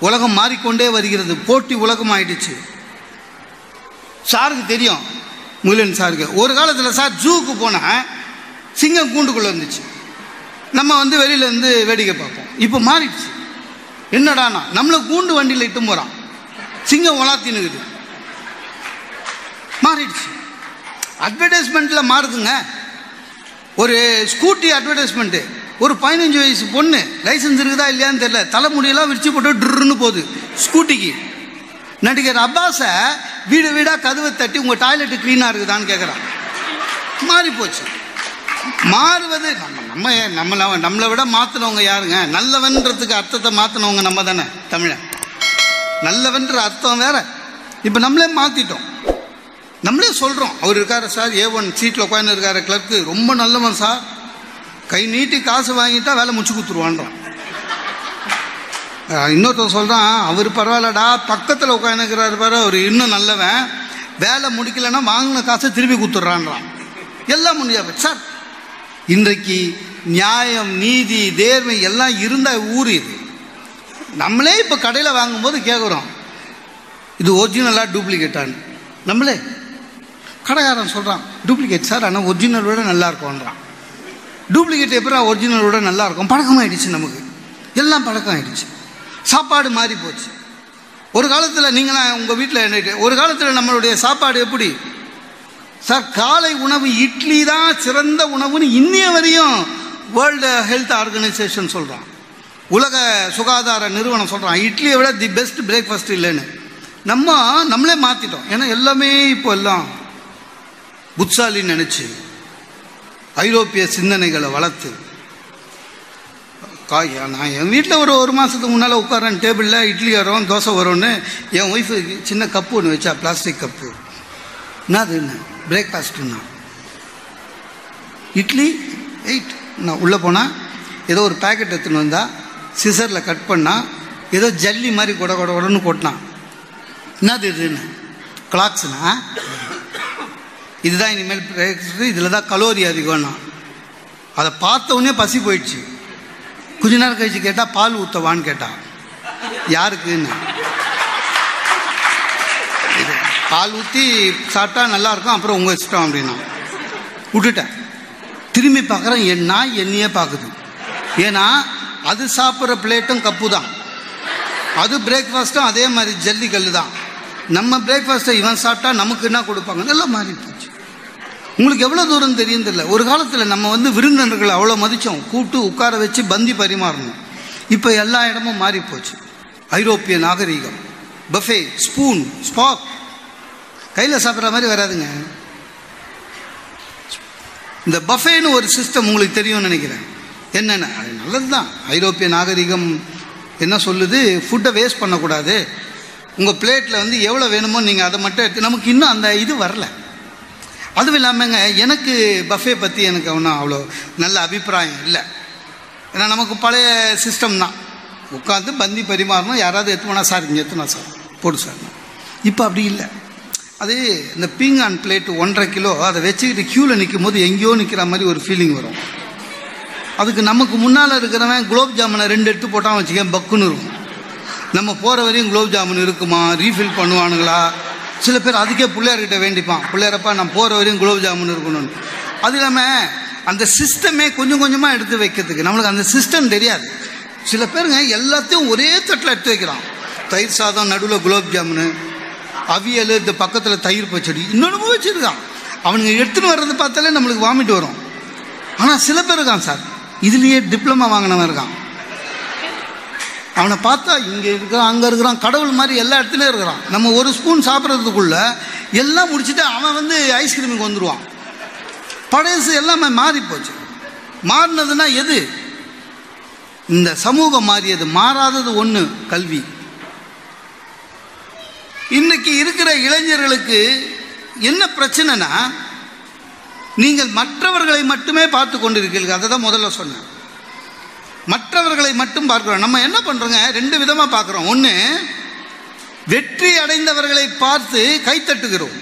உலகம் மாறிக்கொண்டே வருகிறது. போட்டி உலகம் ஆயிடுச்சு சாருக்கு தெரியும். முகிலன் சாருக்கு. ஒரு காலத்தில் சார் ஜூக்கு போனால் சிங்கம் கூண்டுக்குள்ளே இருந்துச்சு நம்ம வந்து வெளியிலேருந்து வேடிக்கை பார்ப்போம். இப்போ மாறிடுச்சு. என்னடானா நம்மளை கூண்டு வண்டியில் இட்டு போகிறான் சிங்கம் வளர்த்தினுக்குது மாறிடுச்சு. அட்வர்டைஸ்மெண்ட்டில் மாறுதுங்க. ஒரு ஸ்கூட்டி அட்வர்டைஸ்மெண்ட்டு ஒரு பதினஞ்சு வயசு பொண்ணு லைசன்ஸ் இருக்குதா இல்லையான்னு தெரியல. தலைமுடியெல்லாம் விரிச்சு போட்டு ட்ருன்னு போகுது. ஸ்கூட்டிக்கு. நடிகர் அப்பாஸை வீடு வீடாக கதவை தட்டி உங்கள் டாய்லெட்டு க்ளீனாக இருக்குதான்னு கேட்குறான் மாறி போச்சு. மாறுவது நம்ம நம்ம நம்மளை நம்மளை விட மாற்றினவங்க யாருங்க? நல்லவன்றதுக்கு அர்த்தத்தை மாற்றினவங்க நம்ம தானே தமிழன். நல்லவன்ற அர்த்தம் வேற. இப்போ நம்மளே மாற்றிட்டோம் நம்மளே சொல்கிறோம் அவர் இருக்கார் சார் ஏ ஒன் சீட்டில் உட்காந்து இருக்கார் கிளர்க்கு ரொம்ப நல்லவன் சார். கை நீட்டி காசு வாங்கிட்டா வேலை முச்சு கொடுத்துருவான்றான். அஹ் இன்னொருத்தன் சொல்கிறான் அவர் பரவாயில்லடா பக்கத்தில் உட்காந்துக்கிறாரு பாரு அவர் இன்னும் நல்லவன். வேலை முடிக்கலைன்னா வாங்கின காசை திருப்பி கொடுத்துட்றான்றான். எல்லாம் முடியாது சார் இன்றைக்கு நியாயம் நீதி தேர்மை எல்லாம் இருந்தால் ஊர் இது. நம்மளே இப்போ கடையில் வாங்கும்போது கேட்குறோம் இது ஒரிஜினலாக டூப்ளிகேட்டான்னு நம்மளே. கடைக்காரன் சொல்கிறான் டூப்ளிகேட் சார் ஆனால் ஒரிஜினல் விட நல்லா இருக்கும்ன்றான். டூப்ளிகேட் எப்போ ஒரிஜினலோட நல்லாயிருக்கும் பழக்கம் இருக்கும் நமக்கு. எல்லாம் பழக்கம் ஆயிடுச்சு சாப்பாடு மாறி போச்சு ஒரு காலத்தில் நீங்களாம் உங்கள் வீட்டில் ஒரு காலத்தில் நம்மளுடைய சாப்பாடு எப்படி? சார் காலை உணவு இட்லி தான் சிறந்த உணவுன்னு இன்னைய வரையும் வேர்ல்டு ஹெல்த் ஆர்கனைசேஷன் சொல்கிறான் உலக சுகாதார நிறுவனம் சொல்கிறான் இட்லியை விட தி பெஸ்ட் பிரேக்ஃபாஸ்ட் இல்லைன்னு. நம்ம நம்மளே மாற்றிட்டோம் ஏன்னா எல்லாமே இப்போ எல்லாம் புட்சாலின்னு நினச்சி ஐரோப்பிய சிந்தனைகளை வளர்த்து. காய் நான் என் வீட்டில் ஒரு ஒரு மாதத்துக்கு முன்னால் உட்காரன் டேபிளில் இட்லி வரும் தோசை வரும்னு. என் ஒய்ஃபு சின்ன கப்பு ஒன்று வச்சா பிளாஸ்டிக் கப்பு என்னது என்ன? பிரேக்ஃபாஸ்ட்டுன்னா இட்லி எயிட் நான் உள்ளே போனால் ஏதோ ஒரு பேக்கெட் எடுத்துன்னு வந்தால் சிசரில் கட் பண்ணால் ஏதோ ஜல்லி மாதிரி கொட கொட கொடன்னு கொட்டினான். என்னது இதுன்னு கிளாக்ஸ்னா இதுதான் இனிமேல் இதில் தான் கலோரி அதிகம்னா. அதை பார்த்த உடனே பசி போயிடுச்சு. கொஞ்ச நேரம் கழிச்சு கேட்டால் பால் ஊற்றவான்னு கேட்டான் யாருக்குன்னு? இது பால் ஊற்றி சாப்பிட்டா நல்லா இருக்கும் அப்புறம் உங்கள் இஷ்டம் அப்படின்னா. விட்டுட்டேன். திரும்பி பார்க்குறேன் என் நாய் என்னையே பார்க்குது. ஏன்னா அது சாப்பிட்ற பிளேட்டும் கப்பு தான். அது பிரேக்ஃபாஸ்ட்டும் அதே மாதிரி ஜல்லி கல்லு தான் நம்ம பிரேக்ஃபாஸ்ட்டை இவன் சாப்பிட்டா நமக்கு என்ன கொடுப்பாங்க எல்லாம் மாறிப்போம் உங்களுக்கு எவ்வளோ தூரம் தெரியும் தெரியல. ஒரு காலத்தில் நம்ம வந்து விருந்தினர்களை அவ்வளோ மதித்தோம் கூப்பிட்டு உட்கார வச்சு பந்தி பரிமாறணும். இப்போ எல்லா இடமும் மாறி போச்சு ஐரோப்பிய நாகரீகம். பஃபே ஸ்பூன் ஸ்பாக் கையில் சாப்பிட்ற மாதிரி வராதுங்க. இந்த பஃபேன்னு ஒரு சிஸ்டம் உங்களுக்கு தெரியும்னு நினைக்கிறேன். என்னென்ன அது நல்லது தான் ஐரோப்பிய நாகரிகம் என்ன சொல்லுது? ஃபுட்டை வேஸ்ட் பண்ணக்கூடாது. உங்கள் பிளேட்டில் வந்து எவ்வளோ வேணுமோ நீங்கள் அதை மட்டும் எடுத்து நமக்கு இன்னும் அந்த இது வரல. அதுவும் இல்லாமங்க எனக்கு பஃபே பற்றி எனக்கு ஒன்றும் அவ்வளோ நல்ல அபிப்பிராயம் இல்லை. ஏன்னா நமக்கு பழைய சிஸ்டம் தான். உட்காந்து பந்தி பரிமாறணும். யாராவது எத்துவனா சார் இங்கே எத்துனா சார். போடு சார். இப்போ அப்படி இல்லை. அது இந்த பீங்கான் பிளேட்டு ஒன்றரை கிலோ அதை வச்சுக்கிட்டு க்யூவில் நிற்கும் போது எங்கேயோ நிற்கிற மாதிரி ஒரு ஃபீலிங் வரும். அதுக்கு நமக்கு முன்னால் இருக்கிறவன் குலோப் ஜாமுனை ரெண்டு எடுத்து போட்டான் வச்சுக்கேன் பக்குன்னு இருக்கும். நம்ம போகிற வரையும் குலோப் ஜாமுன் இருக்குமா? ரீஃபில் பண்ணுவானுங்களா? சில பேர் அதுக்கே பிள்ளையார்கிட்ட வேண்டிப்பான். பிள்ளையாரப்பா நான் போகிற வரையும் குலோப் ஜாமுன் இருக்கணும்னு. அது இல்லாமல் அந்த சிஸ்டமே கொஞ்சம் கொஞ்சமாக எடுத்து வைக்கிறதுக்கு நம்மளுக்கு அந்த சிஸ்டம் தெரியாது. சில பேருங்க எல்லாத்தையும் ஒரே தட்டில் எடுத்து வைக்கிறான். தயிர் சாதம் நடுவில் குலோப் ஜாமுன் அவியல் இந்த பக்கத்தில் தயிர் பச்சடி இன்னொன்று வச்சுருக்கான். அவனுங்க எடுத்துன்னு வர்றது பார்த்தாலே நம்மளுக்கு வாமிட் வரும். ஆனால் சில பேர் இருக்கான் சார். இதுலேயே டிப்ளமா வாங்கினவன் இருக்கான். அவனை பார்த்தா இங்கே இருக்கிறான் அங்கே இருக்கிறான் கடவுள் மாதிரி எல்லா இடத்துலையும் இருக்கிறான். நம்ம ஒரு ஸ்பூன் சாப்பிட்றதுக்குள்ள எல்லாம் முடிச்சுட்டு அவன் வந்து ஐஸ்கிரீமுக்கு வந்துடுவான் பழசு எல்லாமே மாறி போச்சு மாறினதுன்னா எது? இந்த சமூகம் மாறியது. மாறாதது ஒன்று கல்வி. இன்னைக்கு இருக்கிற இளைஞர்களுக்கு என்ன பிரச்சனைனா நீங்கள் மற்றவர்களை மட்டுமே பார்த்து கொண்டிருக்கீர்கள் அதை தான் முதல்ல சொன்னேன். மற்றவர்களை மட்டும் பார்க்கிறோம். நம்ம என்ன பண்ணுறோங்க ரெண்டு விதமாக பார்க்குறோம். ஒன்று வெற்றி அடைந்தவர்களை பார்த்து கைத்தட்டுகிறோம்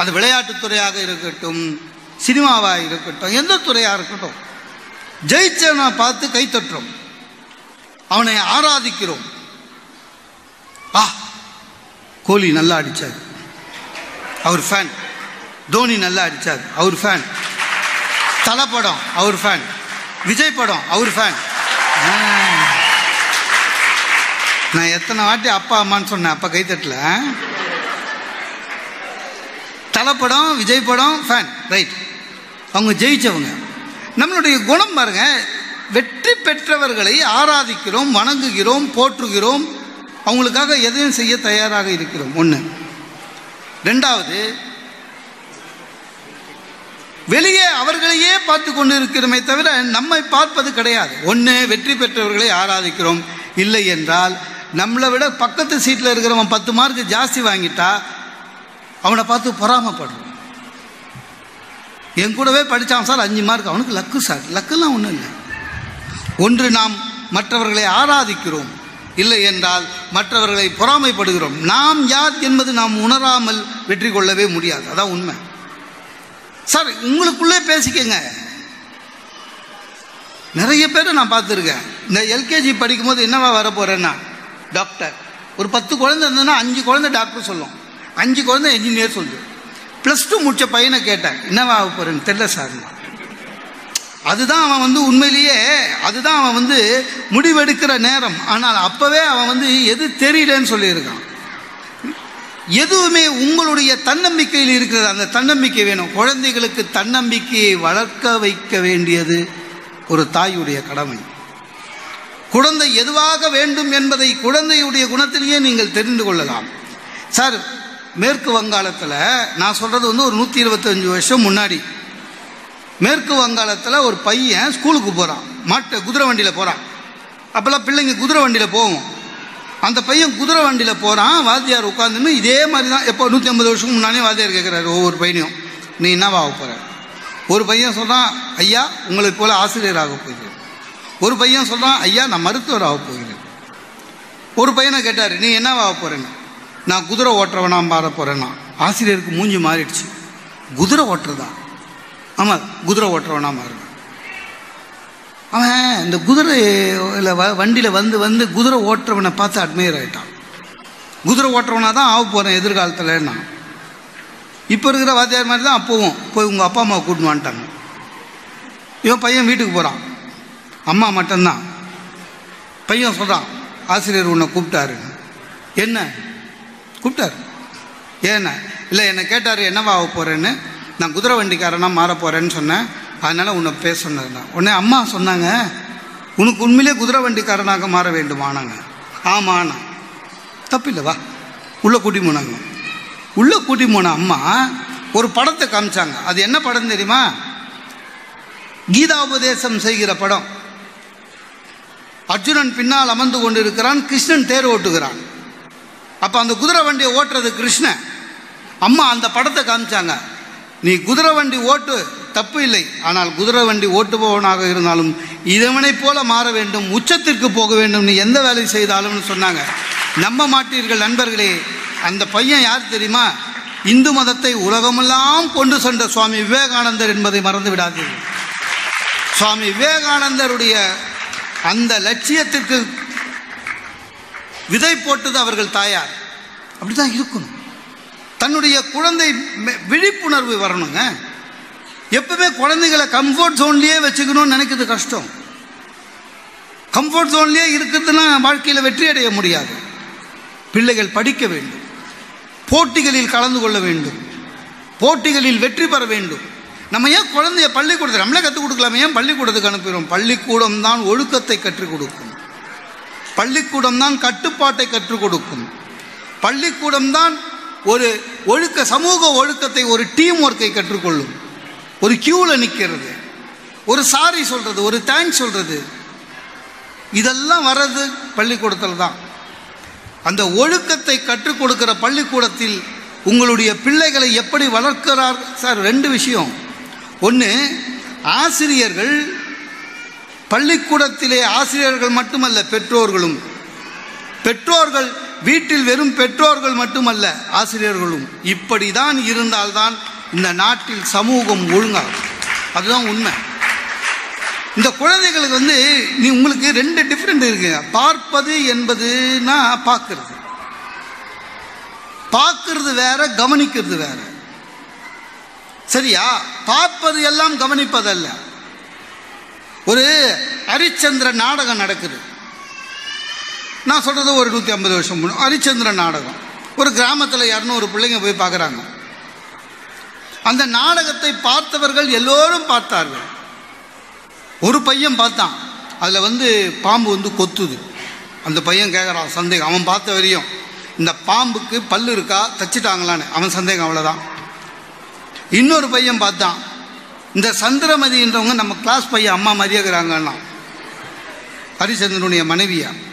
அது விளையாட்டுத்துறையாக இருக்கட்டும் சினிமாவாக இருக்கட்டும் எந்த துறையாக இருக்கட்டும். ஜெயிச்சவனை பார்த்து கைத்தட்டுறோம் அவனை ஆராதிக்கிறோம். ஆ கோலி நல்லா அடிச்சார். அவர் ஃபேன் தோனி நல்லா அடிச்சார். அவர் ஃபேன் தலை படம் அவர் ஃபேன் விஜய் படம் அவர் ஃபேன் நான் எத்தனை வாட்டி அப்பா அம்மான்னு சொன்னேன். அப்பா கைத்தட்டல தலைப்படம் விஜய் படம் ஃபேன் ரைட் அவங்க ஜெயிச்சவங்க. நம்மளுடைய குணம் பாருங்க. வெற்றி பெற்றவர்களை ஆராதிக்கிறோம் வணங்குகிறோம் போற்றுகிறோம். அவங்களுக்காக எதையும் செய்ய தயாராக இருக்கிறோம். ஒன்று ரெண்டாவது வெளியே அவர்களையே பார்த்து கொண்டு இருக்கிறோமே தவிர நம்மை பார்ப்பது கிடையாது. ஒன்று வெற்றி பெற்றவர்களை ஆராதிக்கிறோம். இல்லை என்றால் நம்மளை விட பக்கத்து சீட்டில் இருக்கிறவன் பத்து மார்க் ஜாஸ்தி வாங்கிட்டா அவனை பார்த்து பொறாமப்படுறோம். என் கூடவே படித்தான் சார் அஞ்சு மார்க் அவனுக்கு லக்கு சார். லக்குலாம் ஒன்றும் இல்லை. ஒன்று நாம் மற்றவர்களை ஆராதிக்கிறோம். இல்லை என்றால் மற்றவர்களை பொறாமைப்படுகிறோம். நாம் யார் என்பது நாம் உணராமல் வெற்றி கொள்ளவே முடியாது. அதான் உண்மை. சார் உங்களுக்குள்ளே பேசிக்கங்க. நிறைய பேரை நான் பார்த்துருக்கேன். இந்த எல்கேஜி படிக்கும்போது என்னவா வர போகிறேன்னா டாக்டர். ஒரு பத்து குழந்தை இருந்ததுன்னா அஞ்சு குழந்தை டாக்டர் சொல்லும். அஞ்சு குழந்தை என்ஜினியர் சொல்லும் ப்ளஸ் டூ முடிச்ச பையனை கேட்டேன் என்னவா ஆக போறேன்னு தெரில சார். அதுதான் அவன் வந்து உண்மையிலேயே அதுதான் அவன் வந்து முடிவெடுக்கிற நேரம். ஆனால் அப்போவே அவன் வந்து எது தெரியலன்னு சொல்லியிருக்கான். எதுவுமே உங்களுடைய தன்னம்பிக்கையில் இருக்கிறது. அந்த தன்னம்பிக்கை வேணும். குழந்தைகளுக்கு தன்னம்பிக்கையை வளர்க்க வைக்க வேண்டியது ஒரு தாயுடைய கடமை. குழந்தை எதுவாக வேண்டும் என்பதை குழந்தையுடைய குணத்திலேயே நீங்கள் தெரிந்து கொள்ளலாம். சார் மேற்கு வங்காளத்தில் நான் சொல்கிறது வந்து ஒரு நூற்றி இருபத்தஞ்சு வருஷம் முன்னாடி. மேற்கு வங்காளத்தில் ஒரு பையன் ஸ்கூலுக்கு போகிறான் மாட்டு குதிரை வண்டியில் போகிறான் அப்போல்லாம் பிள்ளைங்க குதிரை வண்டியில் போவோம். அந்த பையன் குதிரை வண்டியில் போகிறான் வாத்தியார் உட்காந்துன்னு இதே மாதிரி தான் எப்போ நூற்றி ஐம்பது வருஷம் முன்னாலே வாத்தியார் கேட்குறாரு ஒவ்வொரு பையனையும் நீ என்னவா ஆக போகிற ஒரு பையன் சொல்கிறான் ஐயா உங்களுக்கு போல் ஆசிரியர் ஆக போகிறேன். ஒரு பையன் சொல்கிறான் ஐயா நான் மருத்துவர் ஆக போகிறேன். ஒரு பையனை கேட்டார் நீ என்னவா ஆக போகிறேன்னு நான் குதிரை ஓட்டுறவனா மாற போகிறேன்னா ஆசிரியருக்கு மூஞ்சி மாறிடுச்சு. குதிரை ஓட்டுறதா? ஆமாம் குதிரை ஓட்டுறவனா மாறு அவன் இந்த குதிரையில் வ வண்டியில் வந்து வந்து குதிரை ஓட்டுறவனை பார்த்து அட்மையர் ஆகிட்டான் குதிரை ஓட்டுறவனா தான் ஆக போகிறேன் எதிர்காலத்தில்னா இப்போ இருக்கிற வாத்தியார் மாதிரி தான் அப்போவும் போய் உங்கள் அப்பா அம்மாவை கூட்டின்னு வந்துட்டாங்க. இவன் பையன் வீட்டுக்கு போகிறான் அம்மா மட்டும்தான். பையன் சொல்கிறான் ஆசிரியர் உன்னை கூப்பிட்டாரு. என்ன? கூப்பிட்டாரு. ஏன்னா இல்லை என்னை கேட்டார் என்னவா ஆக போகிறேன்னு நான் குதிரை வண்டிக்காரனாக மாற போகிறேன்னு சொன்னேன். அதனால் உன்னை பேச சொன்னதுனா உடனே அம்மா சொன்னாங்க உனக்கு உண்மையிலே குதிரை வண்டிக்காரனாக மாற வேண்டுமானாங்க ஆமாண்ணா தப்பில்லைவா உள்ளே கூட்டி போனாங்க. உள்ளே கூட்டி போன அம்மா ஒரு படத்தை காமிச்சாங்க. அது என்ன படம் தெரியுமா? கீதாபதேசம் செய்கிற படம். அர்ஜுனன் பின்னால் அமர்ந்து கொண்டிருக்கிறான் கிருஷ்ணன் தேர் ஓட்டுகிறான். அப்போ அந்த குதிரை வண்டியை ஓட்டுறது கிருஷ்ணன். அம்மா அந்த படத்தை காமிச்சாங்க. நீ குதிரை வண்டி ஓட்டு தப்பு இல்லை. ஆனால் குதிரை வண்டி ஓட்டுபவனாக இருந்தாலும் இதவனைப் போல மாற வேண்டும் உச்சத்திற்கு போக வேண்டும் நீ எந்த வேலை செய்தாலும்னு சொன்னாங்க. நம்ப மாட்டீர்கள் நண்பர்களே. அந்த பையன் யார் தெரியுமா? இந்து மதத்தை உலகமெல்லாம் கொண்டு சென்ற சுவாமி விவேகானந்தர் என்பதை மறந்து விடாதீர்கள். சுவாமி விவேகானந்தருடைய அந்த லட்சியத்திற்கு விதை போட்டது அவர்கள் தாயார். அப்படிதான் இருக்கணும். தன்னுடைய குழந்தை மெ- விழிப்புணர்வு வரணுங்க. எப்பவுமே குழந்தைகளை கம்ஃபர்ட் ஜோன்லேயே வச்சுக்கணும்னு நினைக்கிறது கஷ்டம். கம்ஃபர்ட் ஜோன்லேயே இருக்கிறதுனா வாழ்க்கையில் வெற்றி அடைய முடியாது. பிள்ளைகள் படிக்க வேண்டும். போட்டிகளில் கலந்து கொள்ள வேண்டும். போட்டிகளில் வெற்றி பெற வேண்டும். நம்ம ஏன் குழந்தைய பள்ளிக்கூடத்தில் நம்மளே கற்றுக் கொடுக்கலாமே? ஏன் பள்ளிக்கூடத்துக்கு அனுப்புகிறோம் பள்ளிக்கூடம் தான் ஒழுக்கத்தை கற்றுக் கொடுக்கும். பள்ளிக்கூடம் தான் கட்டுப்பாட்டை கற்றுக் கொடுக்கும். பள்ளிக்கூடம் தான் ஒரு ஒழுக்க சமூக ஒழுக்கத்தை ஒரு டீம் ஒர்க்கை கற்றுக்கொள்ளும். ஒரு கியூவில் நிற்கிறது ஒரு சாரி சொல்கிறது ஒரு தேங்க்ஸ் சொல்கிறது இதெல்லாம் வர்றது பள்ளிக்கூடத்தில் தான். அந்த ஒழுக்கத்தை கற்றுக் கொடுக்கிற பள்ளிக்கூடத்தில் உங்களுடைய பிள்ளைகளை எப்படி வளர்க்கிறார்? சார் ரெண்டு விஷயம். ஒன்று ஆசிரியர்கள் பள்ளிக்கூடத்திலே ஆசிரியர்கள் மட்டுமல்ல பெற்றோர்களும். பெற்றோர்கள் வீட்டில் வெறும் பெற்றோர்கள் மட்டுமல்ல ஆசிரியர்களும். இப்படிதான் இருந்தால்தான் இந்த நாட்டில் சமூகம் ஒழுங்காகும். அதுதான் உண்மை. இந்த குழந்தைகளுக்கு வந்து நீ உங்களுக்கு ரெண்டு டிஃப்ரெண்ட் இருக்குங்க பார்ப்பது என்பதுனா பார்க்கறது. பார்க்கறது வேற கவனிக்கிறது வேற. சரியா? பார்ப்பது எல்லாம் கவனிப்பதல்ல. ஒரு ஹரிச்சந்திர நாடகம் நடக்குது. நான் சொல்கிறது ஒரு நூற்றி ஐம்பது வருஷம் முன்ன ஹரிச்சந்திரன் நாடகம். ஒரு கிராமத்தில் இரநூறு பிள்ளைங்க போய் பார்க்குறாங்க. அந்த நாடகத்தை பார்த்தவர்கள் எல்லோரும் பார்த்தார்கள். ஒரு பையன் பார்த்தான். அதில் வந்து பாம்பு வந்து கொத்துது. அந்த பையன் கேட்குறான் சந்தேகம். அவன் பார்த்த வரையும் இந்த பாம்புக்கு பல்லு இருக்கா? தச்சிட்டாங்களான்னு. அவன் சந்தேகம் அவ்வளோதான் இன்னொரு பையன் பார்த்தான். இந்த சந்திரமதின்றவங்க நம்ம கிளாஸ் பையன் அம்மா மாதிரியே இருக்கிறாங்கன்னா ஹரிச்சந்திரனுடைய மனைவியாக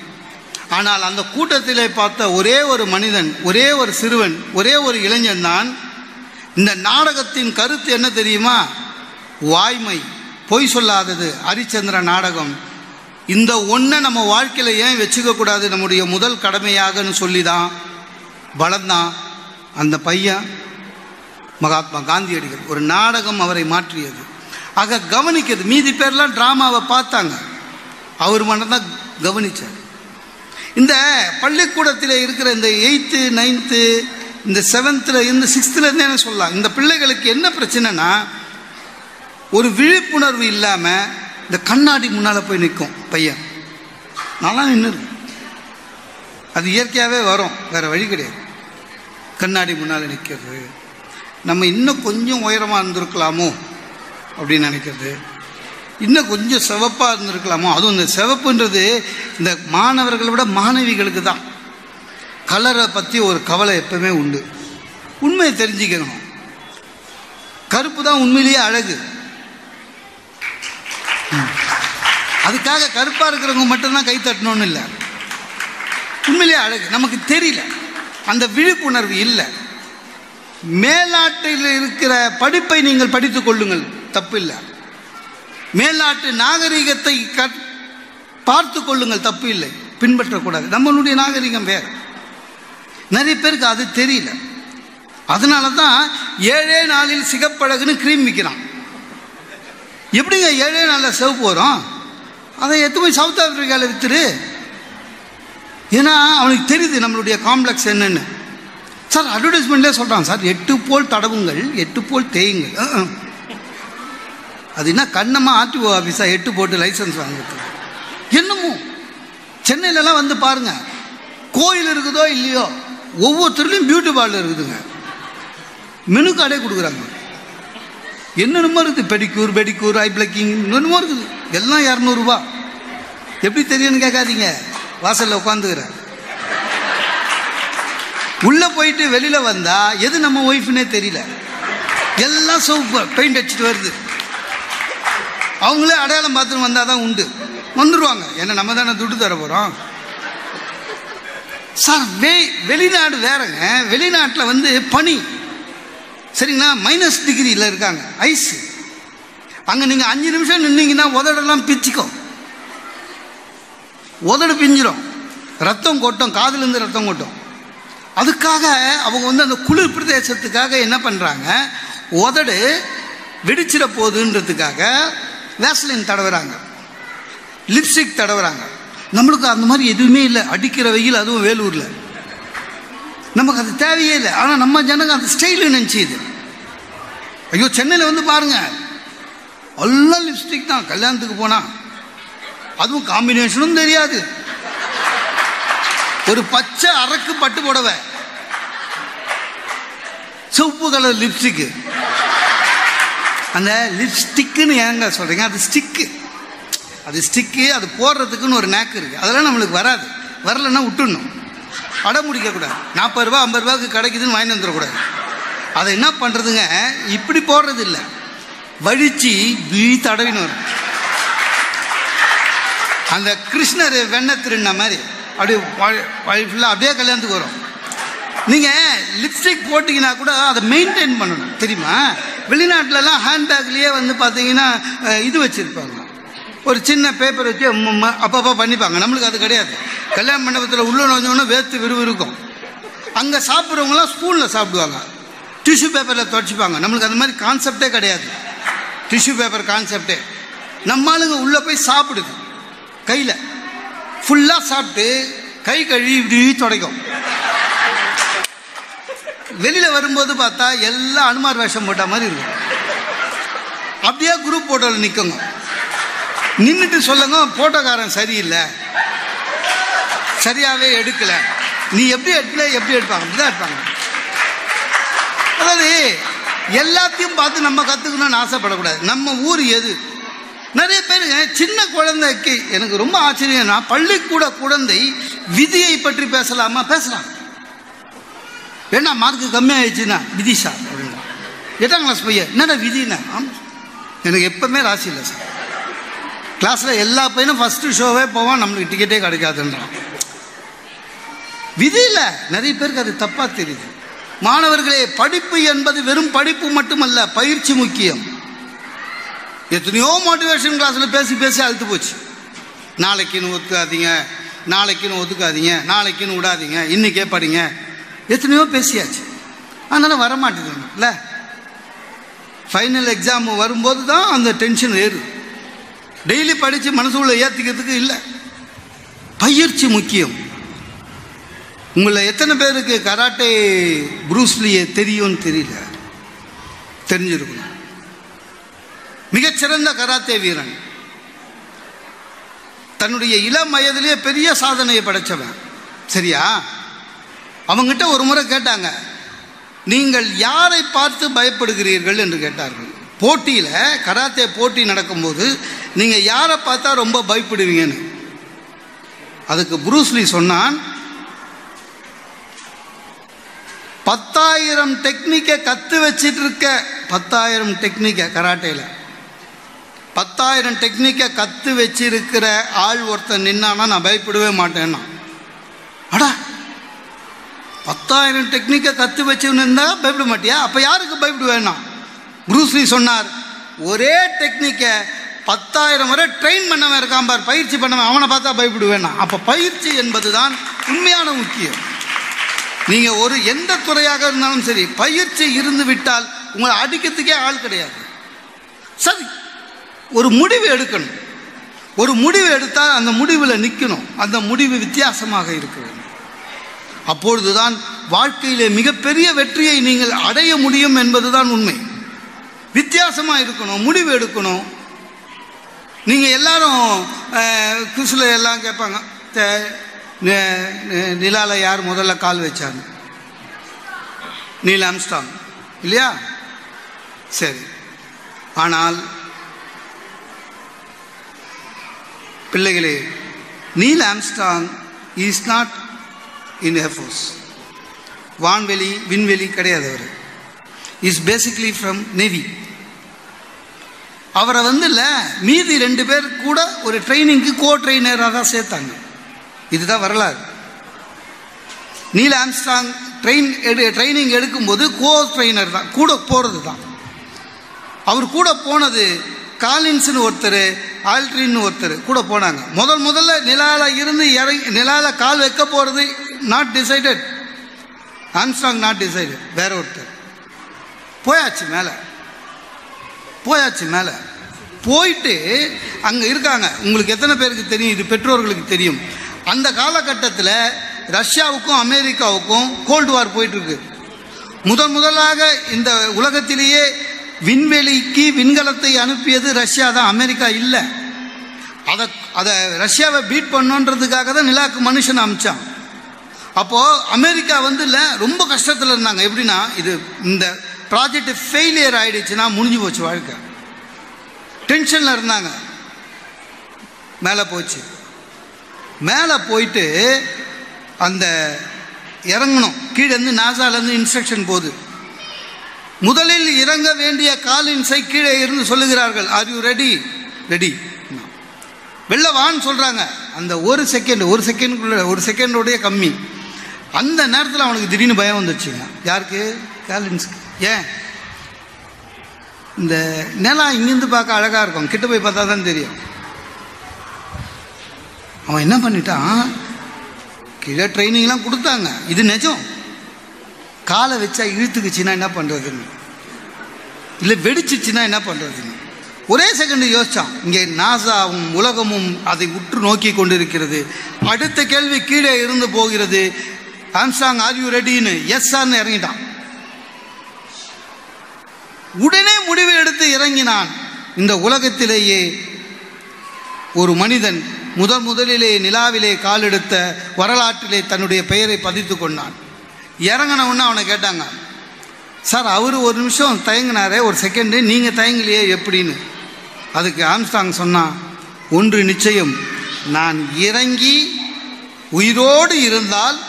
ஆனால் அந்த கூட்டத்திலே பார்த்த ஒரே ஒரு மனிதன் ஒரே ஒரு சிறுவன் ஒரே ஒரு இளைஞன் தான். இந்த நாடகத்தின் கருத்து என்ன தெரியுமா? வாய்மை பொய் சொல்லாதது ஹரிச்சந்திர நாடகம். இந்த ஒன்றை நம்ம வாழ்க்கையில் ஏன் வச்சுக்க கூடாது? நம்முடைய முதல் கடமையாகன்னு சொல்லி தான் வளர்ந்தான் அந்த பையன் மகாத்மா காந்தியடிகள். ஒரு நாடகம் அவரை மாற்றியது. ஆக கவனிக்கிறது. மீதி பேர்லாம் ட்ராமாவை பார்த்தாங்க. அவர் மட்டும்தான் கவனித்தார் இந்த பள்ளிக்கூடத்தில் இருக்கிற இந்த எயித்து நைன்த்து இந்த செவன்த்தில் இந்த சிக்ஸ்த்துலேருந்தே என்ன சொல்லலாம்? இந்த பிள்ளைகளுக்கு என்ன பிரச்சனைனா ஒரு விழிப்புணர்வு இல்லாமல் இந்த கண்ணாடி முன்னால் போய் நிற்கும் பையன். நல்லா நின்று அது இயற்கையாகவே வரும். வேறு வழி கிடையாது. கண்ணாடி முன்னால் நிற்கிறது நம்ம இன்னும் கொஞ்சம் உயரமாக இருந்திருக்கலாமோ அப்படின்னு நினைக்கிறது. இன்னும் கொஞ்சம் சிவப்பாக இருந்திருக்கலாமோ? அதுவும் இந்த சிவப்புன்றது இந்த மாணவர்களை விட மாணவிகளுக்கு தான். கலரை பற்றி ஒரு கவலை எப்பவுமே உண்டு. உண்மையை தெரிஞ்சுக்கணும். கருப்பு தான் உண்மையிலேயே அழகு. அதுக்காக கருப்பாக இருக்கிறவங்க மட்டும்தான் கை தட்டணும்னு இல்லை. உண்மையிலேயே அழகு. நமக்கு தெரியல. அந்த விழிப்புணர்வு இல்லை. மேலாட்டில் இருக்கிற படிப்பை நீங்கள் படித்துக் கொள்ளுங்கள். தப்பு இல்லை. மேல்நாட்டு நாகரிகத்தை கற்- பார்த்து கொள்ளுங்கள் தப்பு இல்லை. பின்பற்றக்கூடாது. நம்மளுடைய நாகரிகம் வேறு. நிறைய பேருக்கு அது தெரியல. அதனால தான் ஏழே நாளில் சிகப்பழகுன்னு க்ரீம் விற்கிறான் எப்படிங்க ஏழே நாளில் சிவப்பு வரும்? அதை எடுத்து போய் சவுத் ஆப்பிரிக்காவில் விற்றுரு ஏன்னா அவனுக்கு தெரியுது நம்மளுடைய காம்ப்ளெக்ஸ் என்னென்னு. சார் அட்வர்டைஸ்மெண்ட்லேயே சொல்கிறான் சார் எட்டு போல் தடவுங்கள் எட்டு போல் தேயுங்கள். ஆ அது என்ன கண்ணமா ஆர்டிஓ ஆஃபீஸா எட்டு போட்டு லைசன்ஸ் வாங்கிட்டு என்னமோ? சென்னையிலலாம் வந்து பாருங்க கோயில் இருக்குதோ இல்லையோ ஒவ்வொருத்தருலையும் பியூட்டி பார்லர் இருக்குதுங்க. மெனு கார்டே கொடுக்குறாங்க. என்னென்னமோ இருக்குது பெடிக்யூர் பெடிக்யூர் ஐ பிளக்கிங் என்னென்னமோ இருக்குது. எல்லாம் இரநூறுபா. எப்படி தெரியும்னு கேட்காதீங்க. வாசலில் உட்காந்துக்கிறேன். உள்ளே போயிட்டு வெளியில் வந்தால் எது நம்ம ஒய்ஃப்னே தெரியல. எல்லாம் சோப்பு பெயிண்ட் அடிச்சுட்டு வருது. அவங்களே அடையாளம் பார்த்துட்டு வந்தால் தான் உண்டு. வந்துடுவாங்க ஏன்னா நம்ம தானே துட்டு தர போகிறோம் சார் வெளிநாடு வேறங்க. வெளிநாட்டில் வந்து பனி. சரிங்களா? மைனஸ் டிகிரியில் இருக்காங்க. ஐஸ் அங்கே நீங்கள் அஞ்சு நிமிஷம் நின்னீங்கன்னா உதடெல்லாம் பிச்சுக்கும். உதடு பிஞ்சிரும். ரத்தம் கொட்டும். காதுலேருந்து ரத்தம் கொட்டும். அதுக்காக அவங்க வந்து அந்த குளிர் பிரதேசத்துக்காக என்ன பண்ணுறாங்க உதடு வெடிச்சிட போகுதுன்றதுக்காக வேஸ்லின் தடவுறாங்க. லிப்ஸ்டிக் தடவுறாங்க. நம்மளுக்கு அந்த மாதிரி எதுவுமே இல்லை. அடிக்கிற வெயில் அதுவும் வேலூரில். நமக்கு அது தேவையே இல்லை. ஆனால் நம்ம ஜனங்க அந்த ஸ்டைலு நினச்சிது ஐயோ சென்னையில் வந்து பாருங்க. எல்லாம் லிப்ஸ்டிக் தான். கல்யாணத்துக்கு போனால் அதுவும் காம்பினேஷனும் தெரியாது. ஒரு பச்சை அரக்கு பட்டு புடவை. சிவப்பு கலர் லிப்ஸ்டிக்கு அந்த லிப்ஸ்டிக்குன்னு ஏங்க சொல்கிறீங்க அது ஸ்டிக்கு அது ஸ்டிக்கு அது போடுறதுக்குன்னு ஒரு நேக்கு இருக்குது அதெல்லாம் நம்மளுக்கு வராது. வரலைன்னா விட்டுடணும். அடம் முடிக்கக்கூடாது நாற்பது ரூபா ஐம்பது ரூபாய்க்கு கிடைக்குதுன்னு வாங்கி வந்துடக்கூடாது. அதை என்ன பண்ணுறதுங்க இப்படி போடுறது இல்லை. வழிச்சு வீ தடவின்னு வரும். அந்த கிருஷ்ணர் வெண்ணை திருண்ண மாதிரி. அப்படியே ஃபுல்லாக அப்படியே கல்யாணத்துக்கு வரும். நீங்கள் லிப்ஸ்டிக் போட்டிங்கன்னா கூட அதை மெயின்டைன் பண்ணணும். தெரியுமா? வெளிநாட்டிலலாம் ஹேண்ட்பேக்லேயே வந்து பார்த்தீங்கன்னா இது வச்சுருப்பாங்க. ஒரு சின்ன பேப்பர் வச்சு அப்பப்போ பண்ணிப்பாங்க. நம்மளுக்கு அது கிடையாது. கல்யாண மண்டபத்தில் உள்ள நுழைஞ்சோன்னா வேர்த்து விறுவிறுக்கும். அங்கே சாப்பிட்றவங்களாம் ஸ்பூனில் சாப்பிடுவாங்க. டிஷ்யூ பேப்பரில் துடைச்சிப்பாங்க. நம்மளுக்கு அந்த மாதிரி கான்செப்டே கிடையாது. டிஷ்யூ பேப்பர் கான்செப்டே நம்ம ஆளுங்க உள்ளே போய் சாப்பிடுது. கையில். ஃபுல்லாக சாப்பிட்டு கை கழுவி இப்படி துடைக்கும். வெளியில் வரும்போது பார்த்தா எல்லாம் அனுமார் வேஷம் போட்ட மாதிரி இருக்கும். அப்படியே குரூப் போட்டோவில் நிற்குங்க நின்றுட்டு சொல்லுங்க போட்டோக்காரன் சரியில்லை. சரியாகவே எடுக்கல. நீ எப்படி எடுக்கல எப்படி எடுப்பாங்க? அப்படிதான் எடுப்பாங்க. அதாவது எல்லாத்தையும் பார்த்து நம்ம கற்றுக்கணும்னு ஆசைப்படக்கூடாது. நம்ம ஊர் எது? நிறைய பேருங்க சின்ன குழந்தைக்கு எனக்கு ரொம்ப ஆச்சரியம்னா பள்ளிக்கூட குழந்தை விதியை பற்றி பேசலாமா? பேசலாம். ஏன்னா மார்க்கு கம்மியாகிடுச்சுண்ணா விதி சார் அப்படின்னா. எட்டாம் கிளாஸ் பையன் என்னடா விதினா ஆமாம் எனக்கு எப்போவுமே ராசி இல்லை சார். கிளாஸில் எல்லா பையனும் ஃபஸ்ட்டு ஷோவே போவான் நம்மளுக்கு டிக்கெட்டே கிடைக்காதுன்றான். விதி இல்லை. நிறைய பேருக்கு அது தப்பாக தெரியுது. மாணவர்களே படிப்பு என்பது வெறும் படிப்பு மட்டுமல்ல பயிற்சி முக்கியம். எத்தனையோ மோட்டிவேஷன் கிளாஸில் பேசி பேசி அழுத்து போச்சு. நாளைக்குன்னு ஒத்துக்காதீங்க நாளைக்குன்னு ஒத்துக்காதீங்க நாளைக்குன்னு விடாதீங்க இன்னைக்கே படிங்க. எத்தனையோ பேசியாச்சு. அதனால் வரமாட்டேங்குது இல்லை? ஃபைனல் எக்ஸாம் வரும்போது தான் அந்த டென்ஷன் ஏறுது. டெய்லி படித்து மனசுக்குள்ளே ஏற்றிக்கிறதுக்கு இல்லை. பயிற்சி முக்கியம். உங்களை எத்தனை பேருக்கு கராட்டே ப்ரூஸ்லியே தெரியும்னு தெரியல. தெரிஞ்சிருக்கணும். மிகச்சிறந்த கராத்தே வீரன். தன்னுடைய இளம் வயதிலேயே பெரிய சாதனையை படைச்சவன். சரியா? அவங்ககிட்ட ஒரு முறை கேட்டாங்க நீங்கள் யாரை பார்த்து பயப்படுகிறீர்கள்? என்று கேட்டார்கள். போட்டியில் கராத்தே போட்டி நடக்கும்போது நீங்கள் யாரை பார்த்தா ரொம்ப பயப்படுவீங்கன்னு? அதுக்கு புரூஸ்லி சொன்னான் பத்தாயிரம் டெக்னிக்கை கற்று வச்சிட்டு இருக்க பத்தாயிரம் டெக்னிக்கை கராட்டையில் பத்தாயிரம் டெக்னிக்கை கற்று வச்சிருக்கிற ஆள் ஒருத்தன் நின்னானா நான் பயப்படவே மாட்டேன்னா. அடா பத்தாயிரம் டெக்னிக்கை கற்று வச்சுருந்தா இருந்தால் பயப்பட மாட்டியா? அப்போ யாருக்கு வேணாம்? ப்ரூஸ்லி சொன்னார் ஒரே டெக்னிக்கை பத்தாயிரம் வரை ட்ரெயின் பண்ணவன் இருக்கான் பார் பயிற்சி பண்ணவன் அவனை பார்த்தா பயப்படுவேன்னா அப்போ பயிற்சி என்பது தான் உண்மையான முக்கியம். நீங்கள் ஒரு எந்த துறையாக இருந்தாலும் சரி பயிற்சி இருந்து விட்டால் உங்களை அடிக்கிறதுக்கே ஆள் கிடையாது. சரி ஒரு முடிவு எடுக்கணும். ஒரு முடிவு எடுத்தால் அந்த முடிவில் நிற்கணும் அந்த முடிவு வித்தியாசமாக இருக்க அப்பொழுதுதான் வாழ்க்கையிலே மிகப்பெரிய வெற்றியை நீங்கள் அடைய முடியும் என்பதுதான் உண்மை. வித்தியாசமாக இருக்கணும் முடிவு எடுக்கணும். நீங்கள் எல்லாரும் குசில் எல்லாம் கேட்பாங்க தே- நிலால யார் முதல்ல கால் வச்சாங்க? நீல் ஆம்ஸ்டாங் இல்லையா? சரி. ஆனால் பிள்ளைகளே Neil Armstrong is not in air force வான்வெளி விண்வெளி கிடையாது அவர். இஸ் பேசிக்லி ஃப்ரம் நேவி அவரை வந்து இல்லை மீதி ரெண்டு பேர் கூட ஒரு ட்ரைனிங்க்கு கோ ட்ரெயினராக தான் சேர்த்தாங்க. இதுதான் வரலாறு. நீல் ஆம்ஸ்டாங் ட்ரெயின் எடு ட்ரைனிங் எடுக்கும்போது கோ ட்ரெயினர் தான் கூட போகிறது தான் அவர் கூட போனது காலின்ஸ்னு ஒருத்தர் ஆல்ட்ரின்னு ஒருத்தர் கூட போனாங்க. முதல் முதல்ல நிலாவில் இருந்து இறங்கி நிலாவில் கால் வைக்க போகிறது not decided Armstrong not decided வேற ஒருத்தர். போயாச்சு மேலே. போயாச்சு மேலே. போயிட்டு அங்கே இருக்காங்க. உங்களுக்கு எத்தனை பேருக்கு தெரியும்? இது பெற்றோர்களுக்கு தெரியும். அந்த காலகட்டத்தில் ரஷ்யாவுக்கும் அமெரிக்காவுக்கும் கோல்டு வார் போயிட்டுருக்கு முதன் முதலாக இந்த உலகத்திலேயே விண்வெளிக்கு விண்கலத்தை அனுப்பியது ரஷ்யா தான். அமெரிக்கா இல்லை. அதை அதை ரஷ்யாவை பீட் பண்ணுன்றதுக்காக தான் நிலாக்கு மனுஷன் அமிச்சான். அப்போது அமெரிக்கா வந்து இல்லை ரொம்ப கஷ்டத்தில் இருந்தாங்க. எப்படின்னா இது இந்த ப்ராஜெக்ட் ஃபெயிலியர் ஆகிடுச்சுன்னா முடிஞ்சு போச்சு வாழ்க்கை. டென்ஷனில் இருந்தாங்க. மேலே போச்சு. மேலே போயிட்டு அந்த இறங்கணும். கீழேருந்து நாசாலேருந்து இன்ஸ்ட்ரக்ஷன் போகுது. முதலில் இறங்க வேண்டிய காலின்ஸை கீழே இருந்து சொல்லுகிறார்கள் ஆர் யூ ரெடி ரெடி வெளில வான்னு சொல்கிறாங்க அந்த ஒரு செகண்ட் ஒரு செகண்டுக்குள்ள ஒரு செகண்டோடைய கம்மி. அந்த நேரத்தில் அவனுக்கு திடீர்னு பயம் வந்துச்சுங்க யாருக்கு? காலின்ஸ்க்கு. ஏன்? இந்த நிலம் இங்கேருந்து பார்க்க அழகாக இருக்கும். கிட்ட போய் பார்த்தா தான் தெரியும். அவன் என்ன பண்ணிட்டான்? கீழே ட்ரைனிங்லாம் கொடுத்தாங்க. இது நிஜம். காலை வச்சா இழுத்துக்குச்சுன்னா என்ன பண்ணுறதுன்னு இல்லை வெடிச்சிச்சுன்னா என்ன பண்ணுறதுன்னு ஒரே செகண்ட் யோசிச்சான். இங்கே நாசாவும் உலகமும் அதை உற்று நோக்கி கொண்டிருக்கிறது. அடுத்த கேள்வி கீழே இருந்து போகிறது. ஆம்ஸ்டாங் ஆர் யூ ரெடின்னு எஸ்ஆர்னு இறங்கிட்டான். உடனே முடிவு எடுத்து இறங்கினான். இந்த உலகத்திலேயே ஒரு மனிதன் முதன் முதலிலே நிலாவிலே காலெடுத்த வரலாற்றிலே தன்னுடைய பெயரை பதித்து கொண்டான். இறங்கினவுன்னு அவனை கேட்டாங்க சார் அவர் ஒரு நிமிஷம் தயங்கினாரே ஒரு செகண்டு நீங்கள் தயங்கலையே எப்படின்னு? அதுக்கு ஆம்ஸ்டாங் சொன்னான் ஒன்று நிச்சயம் நான் இறங்கி உயிரோடு இருந்தால்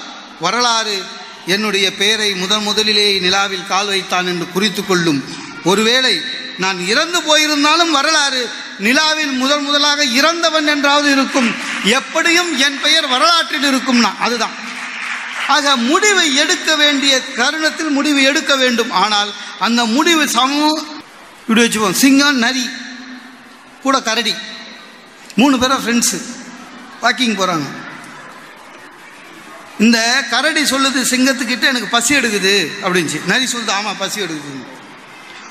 வரலாறு என்னுடைய பெயரை முதன் முதலிலே நிலாவில் கால் வைத்தான் என்று குறித்து கொள்ளும். ஒருவேளை நான் இறந்து போயிருந்தாலும் வரலாறு நிலாவில் முதல் முதலாக இறந்தவன் என்றாவது இருக்கும். எப்படியும் என் பெயர் வரலாற்றில் இருக்கும்னா அதுதான். ஆக முடிவை எடுக்க வேண்டிய தருணத்தில் முடிவு எடுக்க வேண்டும். ஆனால் அந்த முடிவு சமம் இப்படி வச்சுப்போம் சிங்கம் நரி கூட கரடி மூணு பேரும் ஃப்ரெண்ட்ஸு வாக்கிங் போகிறாங்க இந்த கரடி சொல்லுது சிங்கத்துக்கிட்ட எனக்கு பசி எடுக்குது அப்படின்ச்சு நரி சொல்லுது ஆமாம் பசி எடுக்குது.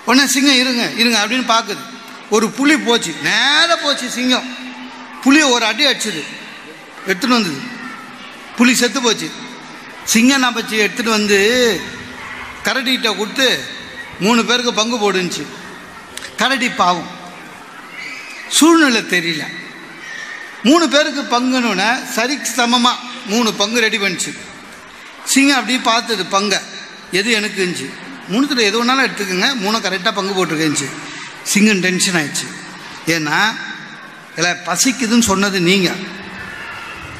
உடனே சிங்கம் இருங்க இருங்க அப்படின்னு பார்க்குது. ஒரு புலி போச்சு நேராக போச்சு சிங்கம். புலியை ஒரு அடி அடிச்சுது. எடுத்துன்னு வந்தது. புலி செத்து போச்சு. சிங்கம் என்ன பச்சு எடுத்துகிட்டு வந்து கரடிகிட்ட கொடுத்து மூணு பேருக்கு பங்கு போடுச்சு கரடி பாவம். சூழ்நிலை தெரியல. மூணு பேருக்கு பங்குன்னு சரி சமமாக மூணு பங்கு ரெடி பண்ணிச்சு. சிங்கம் அப்படியே பார்த்தது பங்கை. எது எனக்கு இருந்துச்சு மூணுத்தில் எது வேணாலும் எடுத்துக்கோங்க. மூணு கரெக்டாக பங்கு போட்டிருக்கேன்ச்சு சிங்கம் டென்ஷன் ஆயிடுச்சு. ஏன்னா இல்லை பசிக்குதுன்னு சொன்னது நீங்கள்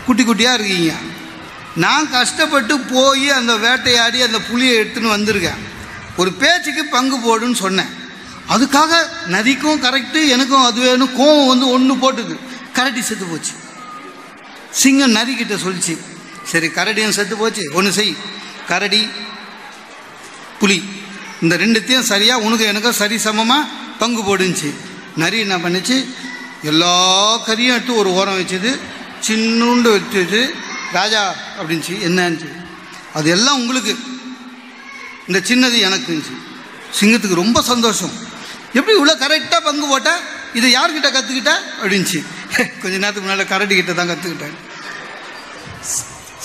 குட்டி குட்டியாக இருக்கீங்க. நான் கஷ்டப்பட்டு போய் அந்த வேட்டையாடி அந்த புளியை எடுத்துன்னு வந்திருக்கேன். ஒரு பேச்சுக்கு பங்கு போடுன்னு சொன்னேன். அதுக்காக நதிக்கும் கரெக்டு எனக்கும் அது வேணும். கோவம் வந்து ஒன்று போட்டுது. கரடி செத்து போச்சு. சிங்கம் நரிக்கிட்ட சொல்லிச்சு. சரி கரடியும் செத்து போச்சு. ஒன்று செய். கரடி புலி. இந்த ரெண்டுத்தையும் சரியாக உனக்கு எனக்கும் சரி சமமாக பங்கு போடுச்சு நரி என்ன பண்ணுச்சு? எல்லா கறியும் எடுத்து ஒரு ஓரம் வச்சது. சின்னூண்டு வச்சுட்டு ராஜா அப்படின்ச்சு என்னச்சு அது எல்லாம் உங்களுக்கு. இந்த சின்னது எனக்கு இருந்துச்சு சிங்கத்துக்கு ரொம்ப சந்தோஷம். எப்படி இவ்வளோ கரெக்டாக பங்கு போட்டால் இதை யார்கிட்ட கற்றுக்கிட்ட அப்படின்ச்சு கொஞ்ச நேரத்துக்கு முன்னால் கரடி தான் கற்றுக்கிட்டேன்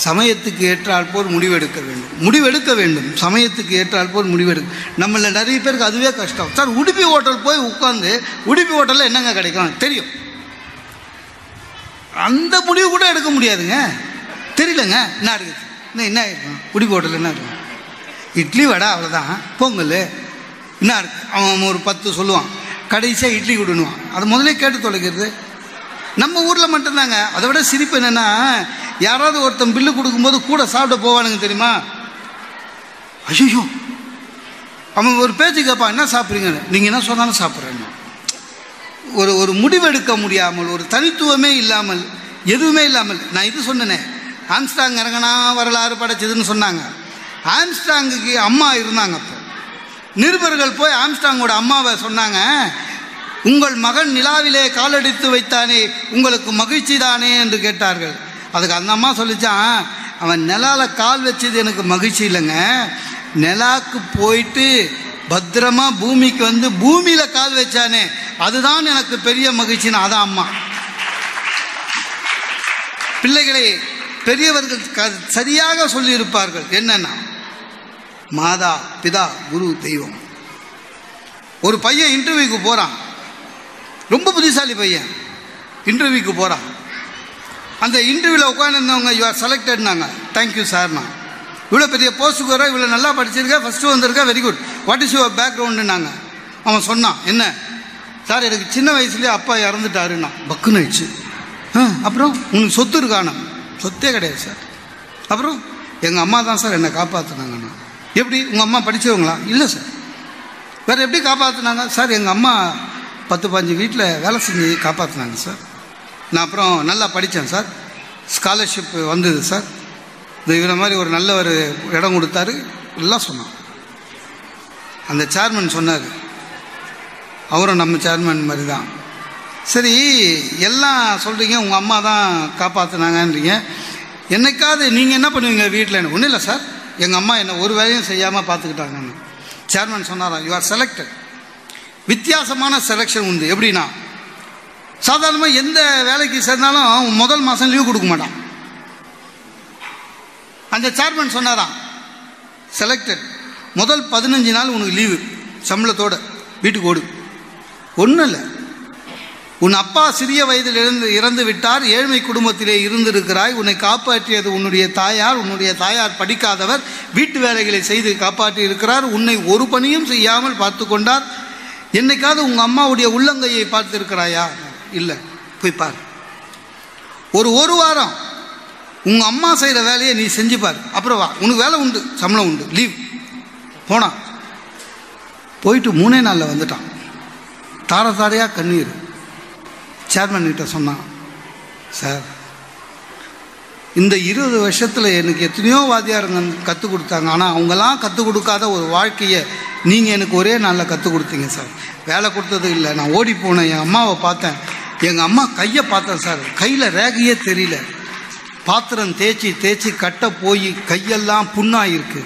சமயத்துக்கு ஏற்றால் போல் முடிவெடுக்க வேண்டும். முடிவெடுக்க வேண்டும். சமயத்துக்கு ஏற்றால் போல் முடிவெடுக்க. நம்மள நிறைய பேருக்கு அதுவே கஷ்டம். சார் உடுப்பி ஹோட்டல் போய் உட்காந்து உடுப்பி ஹோட்டலில் என்னங்க கிடைக்கும்? தெரியும். அந்த முடிவு கூட எடுக்க முடியாதுங்க. தெரியலங்க. என்ன இருக்குது? இன்னும் என்ன இருக்கும் குடி போட்டல் என்ன இருக்கும் இட்லி வடை அவ்வளோதான் பொங்கல். என்ன இருக்கு? அவன் ஒரு பத்து சொல்லுவான். கடைசியாக இட்லி கொடுணுவான் அதை முதல்ல கேட்டு தொலைக்கிறது. நம்ம ஊரில் மட்டும்தாங்க. அதை விட சிரிப்பு என்னென்னா யாராவது ஒருத்தன் பில்லு கொடுக்கும்போது கூட சாப்பிட போவானுங்க தெரியுமா? ஐயோ அவன் ஒரு பேச்சு கேட்பான் என்ன சாப்பிட்றீங்க நீங்கள் என்ன சொன்னாலும் சாப்பிட்றேன்னு. ஒரு ஒரு முடிவெடுக்க முடியாமல் ஒரு தனித்துவமே இல்லாமல் எதுவுமே இல்லாமல் நான் இது சொன்னேனே ஆம்ஸ்டாங் இறங்கினா வரலாறு படைச்சதுன்னு சொன்னாங்க. ஆம்ஸ்டாங்குக்கு அம்மா இருந்தாங்க அப்போ. நிருபர்கள் போய் ஆம்ஸ்டாங்கோட அம்மாவை சொன்னாங்க உங்கள் மகன் நிலாவிலே காலடித்து வைத்தானே உங்களுக்கு மகிழ்ச்சி தானே? என்று கேட்டார்கள். அதுக்கு அந்த அம்மா சொல்லிச்சான் அவன் நிலால கால் வச்சது எனக்கு மகிழ்ச்சி இல்லைங்க. நிலாக்கு போயிட்டு பத்திரமா பூமிக்கு வந்து பூமியில கால் வச்சானே அதுதான் எனக்கு பெரிய மகிழ்ச்சின்னு. அதான் அம்மா. பிள்ளைகளை பெரியவர்கள் க- சரியாக சொல்லியிருப்பார்கள். என்னன்னா மாதா பிதா குரு தெய்வம். ஒரு பையன் இன்டர்வியூக்கு போகிறான் ரொம்ப புத்திசாலி பையன். இன்டர்வியூக்கு போகிறான் அந்த இன்டர்வியூவில் உட்காந்துருந்தவங்க யூ ஆர் செலக்டட்னாங்க தேங்க்யூ சார்னா இவ்வளோ பெரிய போஸ்ட்டுக்கு வர இவ்வளோ நல்லா படிச்சிருக்க ஃபஸ்ட்டு வந்திருக்க very good what is your பேக்ரவுண்டுனாங்க அவன் சொன்னான் என்ன? சார் எனக்கு சின்ன வயசுலேயே அப்பா இறந்துட்டாருன்னா பக்குன்னு ஆயிடுச்சு. ஆ அப்புறம்? உனக்கு சொத்து இருக்கானா? சொத்தே கிடையாது சார். அப்புறம் எங்கள் அம்மா தான் சார் என்னை காப்பாற்றினாங்கண்ணா எப்படி? உங்கள் அம்மா படித்தவங்களா இல்லை சார். வேறு எப்படி காப்பாற்றினாங்க சார் எங்கள் அம்மா பத்து பாஞ்சு வீட்டில் வேலை செஞ்சு காப்பாற்றினாங்க சார். நான் அப்புறம் நல்லா படித்தேன் சார். ஸ்காலர்ஷிப் வந்தது சார். இந்த இவரை மாதிரி ஒரு நல்ல ஒரு இடம் கொடுத்தாரு. எல்லாம் சொன்னான். அந்த சேர்மன் சொன்னார். அவரும் நம்ம சேர்மன் மாதிரி தான். சரி எல்லாம் சொல்கிறீங்க உங்கள் அம்மா தான் காப்பாற்றினாங்கன்றீங்க என்னைக்காவது நீங்கள் என்ன பண்ணுவீங்க வீட்டில் ஒன்றும் இல்லை சார் எங்கள் அம்மா என்னை ஒரு வேலையும் செய்யாமல் பார்த்துக்கிட்டாங்கன்னு சேர்மன் சொன்னாராம் யூ ஆர் செலக்டட் வித்தியாசமான செலெக்ஷன் உண்டு. எப்படின்னா சாதாரணமாக எந்த வேலைக்கு சேர்ந்தாலும் முதல் மாதம் லீவ் கொடுக்க மாட்டான். அந்த சேர்மன் சொன்னாராம் செலக்டட் முதல் பதினஞ்சு நாள் உனக்கு லீவு சம்பளத்தோடு வீட்டுக்கு ஓடு. ஒன்றும் இல்லை. உன் அப்பா சிறிய வயதில் இருந்து இறந்து விட்டார் ஏழ்மை குடும்பத்திலே இருந்திருக்கிறாய் உன்னை காப்பாற்றியது உன்னுடைய தாயார் உன்னுடைய தாயார் படிக்காதவர் வீட்டு வேலைகளை செய்து காப்பாற்றி இருக்கிறார் உன்னை ஒரு பணியும் செய்யாமல் பார்த்து கொண்டார். என்னைக்காவது உங்கள் அம்மாவுடைய உள்ளங்கையை பார்த்துருக்கிறாயா? இல்லை. போய் பார். ஒரு ஒரு வாரம் உங்கள் அம்மா செய்கிற வேலையை நீ செஞ்சுப்பார் அப்புறம் வா. உனக்கு வேலை உண்டு சம்பளம் உண்டு. லீவ். போனான் போயிட்டு மூணே நாளில் வந்துட்டான். தார தாரையாக கண்ணீர். சேர்மன் கிட்ட சொன்னான் சார் இந்த இருபது வருஷத்தில் எனக்கு எத்தனையோ வாத்தியாருங்க கற்றுக் கொடுத்தாங்க. ஆனால் அவங்கெல்லாம் கற்றுக் கொடுக்காத ஒரு வாழ்க்கையை நீங்கள் எனக்கு ஒரே நாளில் கற்றுக் கொடுத்தீங்க சார் வேலை கொடுத்தது இல்லை. நான் ஓடி போனேன். என் அம்மாவை பார்த்தேன். எங்கள் அம்மா கையை பார்த்தேன் சார் கையில் ரேகையே தெரியல. பாத்திரம் தேய்ச்சி தேய்ச்சி கட்ட போய் கையெல்லாம் புண்ணாயிருக்கு.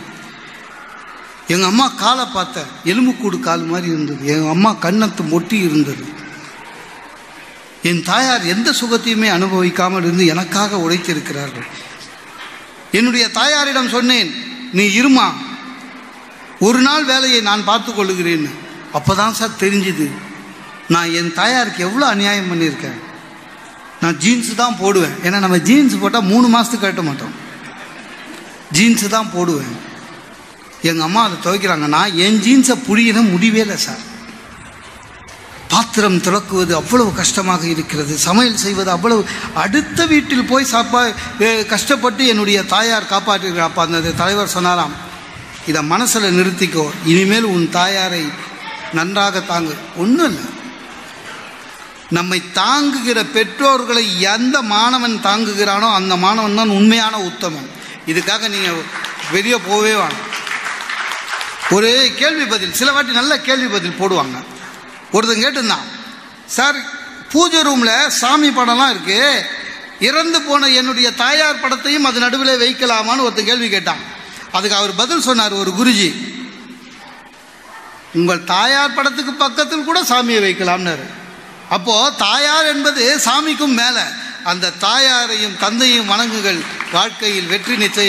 எங்கள் அம்மா காலை பார்த்தேன் எலும்புக்கூடு கால் மாதிரி இருந்தது. எங்கள் அம்மா கண்ணத்து மொட்டி இருந்தது. என் தாயார் எந்த சுகத்தையுமே அனுபவிக்காமல் இருந்து எனக்காக உழைத்திருக்கிறார்கள். என்னுடைய தாயாரிடம் சொன்னேன் நீ இருமா ஒரு நாள் வேலையை நான் பார்த்து கொள்ளுகிறேன். அப்போதான் சார் தெரிஞ்சுது நான் என் தாயாருக்கு எவ்வளோ அநியாயம் பண்ணியிருக்கேன். நான் ஜீன்ஸு தான் போடுவேன். ஏன்னா நம்ம ஜீன்ஸ் போட்டால் மூணு மாதத்துக்கு கட்ட மாட்டோம். ஜீன்ஸு தான் போடுவேன். எங்கள் அம்மா அதை துவைக்கிறாங்க நான் என் ஜீன்ஸை புரியணும் முடிவே இல்லை சார் பாத்திரம் துளக்குவது அவ்வளவு கஷ்டமாக இருக்கிறது. சமையல் செய்வது அவ்வளவு. அடுத்த வீட்டில் போய் சாப்பா கஷ்டப்பட்டு என்னுடைய தாயார் காப்பாற்றுகிறார். அப்போ அந்த தலைவர் சொன்னாராம் இதை மனசில் நிறுத்திக்கோ. இனிமேல் உன் தாயாரை நன்றாக தாங்கு. ஒன்றும் இல்லை. நம்மை தாங்குகிற பெற்றோர்களை எந்த மாணவன் தாங்குகிறானோ அந்த மாணவன் தான் உண்மையான உத்தமன். இதுக்காக நீங்கள் வெளியே போகவே வாங்க ஒரு கேள்வி பதில். சில வாட்டி நல்ல கேள்வி பதில் போடுவாங்க. ஒருத்தன் கேட்டிருந்தான் சார் பூஜை ரூமில் சாமி படம்லாம் இருக்கு. இறந்து போன என்னுடைய தாயார் படத்தையும் அது நடுவில் வைக்கலாமான்னு ஒருத்தன் கேள்வி கேட்டான். அதுக்கு அவர் பதில் சொன்னார் ஒரு குருஜி உங்கள் தாயார் படத்துக்கு பக்கத்தில் கூட சாமியை வைக்கலாம்னாரு. அப்போது தாயார் என்பது சாமிக்கும் மேலே. அந்த தாயாரையும் தந்தையும் வணங்குகள் வாழ்க்கையில் வெற்றி நிச்சயம்